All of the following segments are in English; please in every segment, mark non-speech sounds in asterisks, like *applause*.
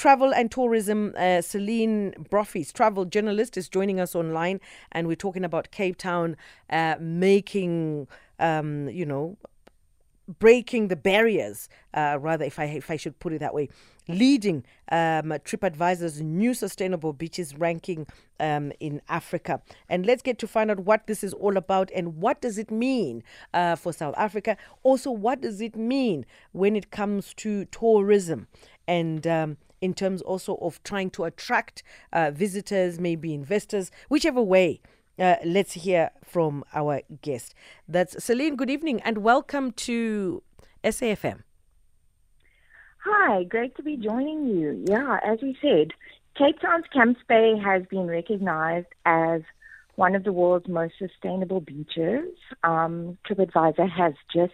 travel and tourism. Uh, Celine Brophy, travel journalist, is joining us online, and we're talking about Cape Town uh, making, um, you know, breaking the barriers, uh, rather, if I if I should put it that way, leading um, TripAdvisor's new sustainable beaches ranking um, in Africa. And let's get to find out what this is all about and what does it mean uh, for South Africa. Also, what does it mean when it comes to tourism and um, in terms also of trying to attract uh, visitors, maybe investors, whichever way. Uh, let's hear from our guest. That's Celine. Good evening and welcome to SAFM. Hi, great to be joining you. Yeah, as we said, Cape Town's Camps Bay has been recognized as one of the world's most sustainable beaches. Um, TripAdvisor has just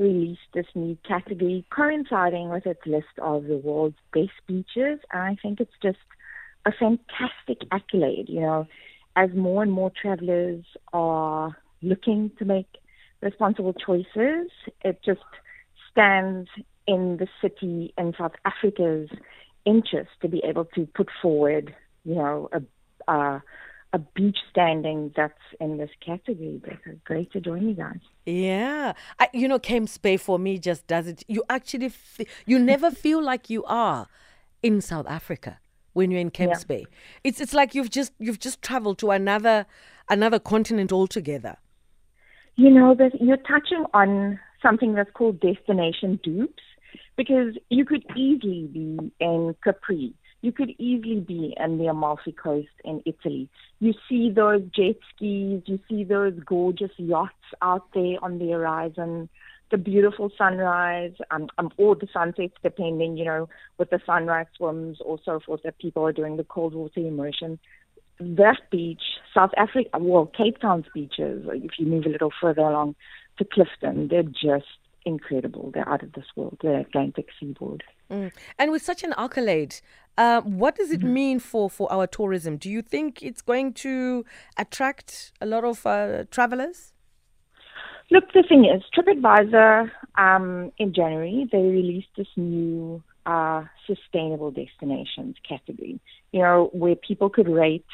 released this new category coinciding with its list of the world's best beaches. And I think it's just a fantastic accolade. You know, as more and more travelers are looking to make responsible choices, it just stands in the city in South Africa's interest to be able to put forward, you know, a, a beach standing that's in this category. But great to join you guys. Yeah, I, you know, Camps Bay for me just does it. You actually, f- you never *laughs* feel like you are in South Africa when you're in Camps yeah. Bay. It's it's like you've just you've just traveled to another another continent altogether. You know that you're touching on something that's called destination dupes because you could easily be in Capri. You could easily be in the Amalfi Coast in Italy. You see those jet skis, you see those gorgeous yachts out there on the horizon the beautiful sunrise um, um, or the sunsets, depending, you know, with the sunrise swims or so forth that people are doing the cold water immersion. That beach, South Africa, well, Cape Town's beaches, if you move a little further along to Clifton, they're just incredible. They're out of this world, the Atlantic seaboard. Mm. And with such an accolade, uh, what does it mm-hmm. mean for, for our tourism? Do you think it's going to attract a lot of uh, travelers? Look, the thing is, TripAdvisor um, in January they released this new uh, sustainable destinations category. You know, where people could rate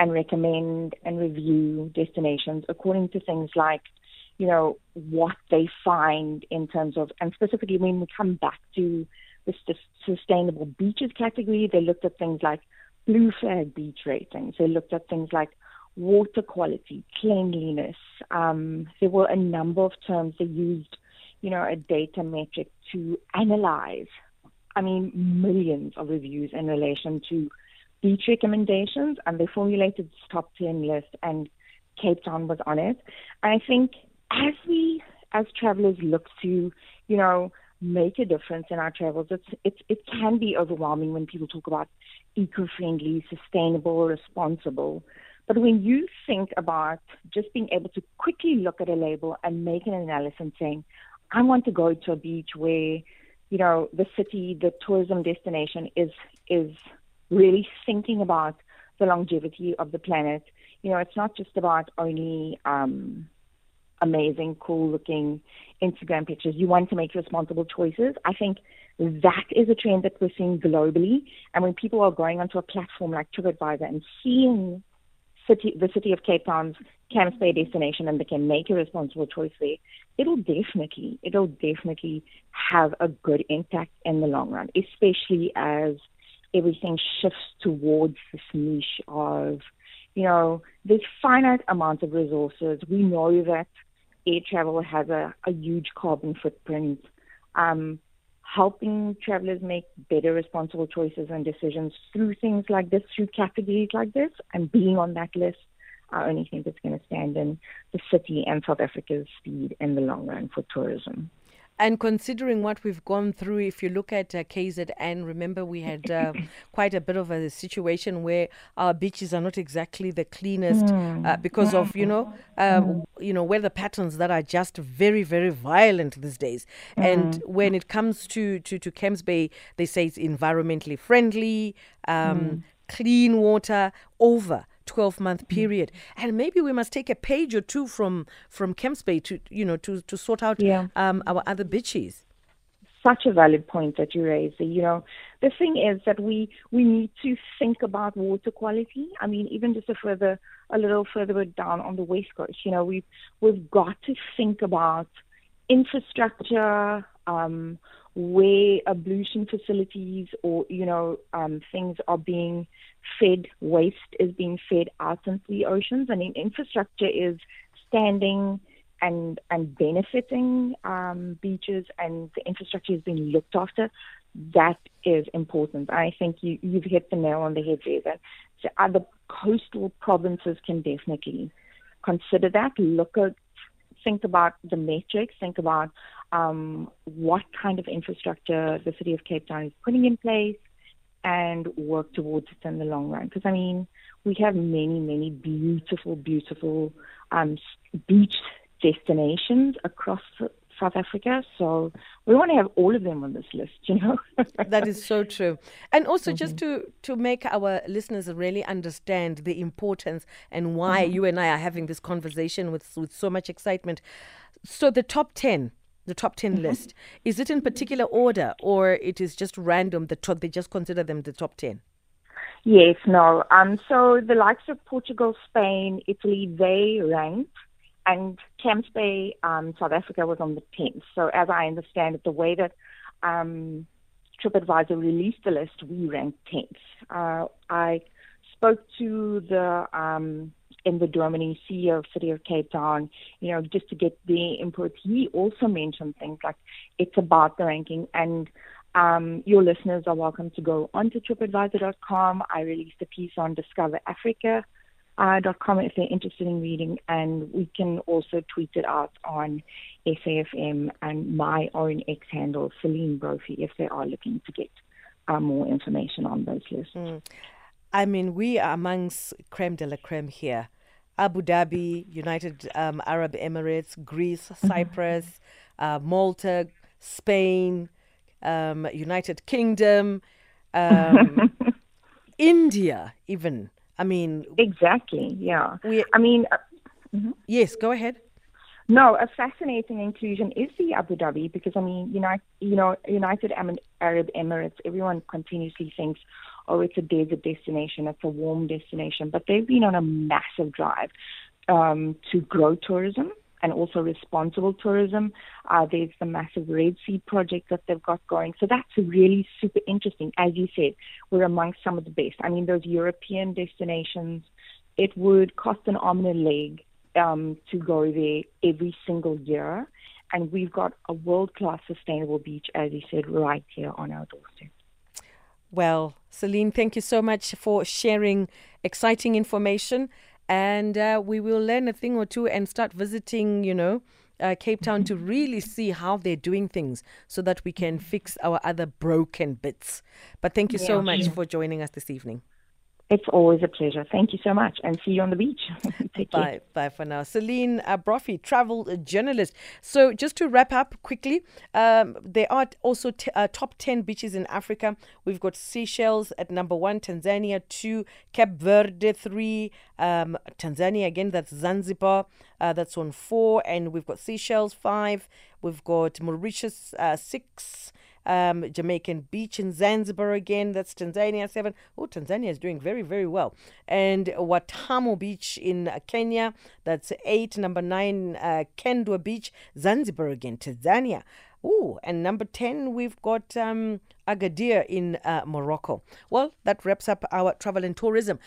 and recommend and review destinations according to things like, you know, what they find in terms of, and specifically when we come back to this sustainable beaches category, they looked at things like blue flag beach ratings. They looked at things like water quality, cleanliness. Um, there were a number of terms they used, you know, a data metric to analyze. I mean, millions of reviews in relation to beach recommendations, and they formulated this top 10 list, and Cape Town was on it. And I think as we, as travelers, look to, you know, make a difference in our travels, it's, it's, it can be overwhelming when people talk about eco-friendly, sustainable, responsible. But when you think about just being able to quickly look at a label and make an analysis saying, I want to go to a beach where, you know, the city, the tourism destination is is really thinking about the longevity of the planet. You know, it's not just about only um, amazing, cool looking Instagram pictures. You want to make responsible choices. I think that is a trend that we're seeing globally. And when people are going onto a platform like TripAdvisor and seeing city, the city of Cape Town's Camps Bay destination and they can make a responsible choice there, it'll definitely, it'll definitely have a good impact in the long run, especially as everything shifts towards this niche of, you know, there's finite amounts of resources. We know that air travel has a, a huge carbon footprint. Um, helping travelers make better responsible choices and decisions through things like this, through categories like this, and being on that list, I only think it's going to stand in the city and South Africa's speed in the long run for tourism. And considering what we've gone through, if you look at uh, KZN, remember we had uh, *laughs* quite a bit of a situation where our beaches are not exactly the cleanest mm. uh, because of you know um, mm. you know weather patterns that are just very very violent these days. Mm. And when it comes to to to Camps Bay, they say it's environmentally friendly, um, mm. clean water over 12 month mm. period and maybe we must take a page or two from from Camps Bay to you know to to sort out yeah. um, our other bitches such a valid point that you raise. you know the thing is that we we need to think about water quality. I mean, even just a further a little further down on the west coast, you know, we've we've got to think about infrastructure, um, where ablution facilities or you know um, things are being fed, waste is being fed out into the oceans, and infrastructure is standing and and benefiting um, beaches, and the infrastructure is being looked after. That is important. I think you you've hit the nail on the head there. That so other coastal provinces can definitely consider that. Look at think about the metrics, think about um, what kind of infrastructure the city of Cape Town is putting in place, and work towards it in the long run. Because I mean, we have many, many beautiful, beautiful um, beach destinations across South Africa. So we want to have all of them on this list, you know. *laughs* that is so true. And also mm-hmm. just to to make our listeners really understand the importance and why mm-hmm. you and I are having this conversation with with so much excitement. So the top 10 the top 10 mm-hmm. list is it in particular order or it is just random the top they just consider them the top 10 yes no um so the likes of portugal spain italy they ranked and Camps Bay, um, South Africa was on the 10th. So as I understand it, the way that um, TripAdvisor released the list, we ranked 10th. Uh, I spoke to the um, in the Germany CEO of City of Cape Town, you know, just to get their input. He also mentioned things like it's about the ranking and um, your listeners are welcome to go onto tripadvisor.com. I released a piece on Discover Africa uh, .com if they're interested in reading, and we can also tweet it out on SAFM and my own X handle, Celine Brophy, if they are looking to get uh, more information on those lists. Mm. I mean, we are amongst creme de la creme here. Abu Dhabi, United um, Arab Emirates, Greece, mm-hmm. Cyprus, uh, Malta, Spain, um, United Kingdom, um, *laughs* India, even. I mean, exactly. Yeah. We, I mean, uh, mm-hmm. yes. Go ahead. No, a fascinating inclusion is the Abu Dhabi because I mean, United, you know, United Arab Emirates. Everyone continuously thinks, oh, it's a desert destination, it's a warm destination, but they've been on a massive drive um, to grow tourism and also responsible tourism. Uh, there's the massive Red Sea project that they've got going. So that's really super interesting. As you said, we're amongst some of the best. I mean, those European destinations, it would cost an arm and a leg um, to go there every single year. And we've got a world class sustainable beach, as you said, right here on our doorstep. Well, Celine, thank you so much for sharing exciting information and uh, we will learn a thing or two and start visiting, you know, uh, Cape Town to *laughs* really see how they're doing things so that we can fix our other broken bits. But thank you yeah, so much for joining us this evening. It's always a pleasure. Thank you so much and see you on the beach. *laughs* Take bye. Care. Bye for now. Celine uh, Brophy, travel journalist. So, just to wrap up quickly, um, there are also t- uh, top 10 beaches in Africa. We've got Seychelles at number one, Tanzania two, Cape Verde three, um, Tanzania again, that's Zanzibar, uh, that's on four, and we've got Seychelles five, we've got Mauritius uh, six um, Jambiani Beach in Zanzibar again. That's Tanzania seven. Oh, Tanzania is doing very, very well. And Watamu Beach in Kenya. That's eight. Number nine, uh, Kendwa Beach, Zanzibar again, Tanzania. Oh, and number 10, we've got um, Agadir in uh, Morocco. Well, that wraps up our travel and tourism.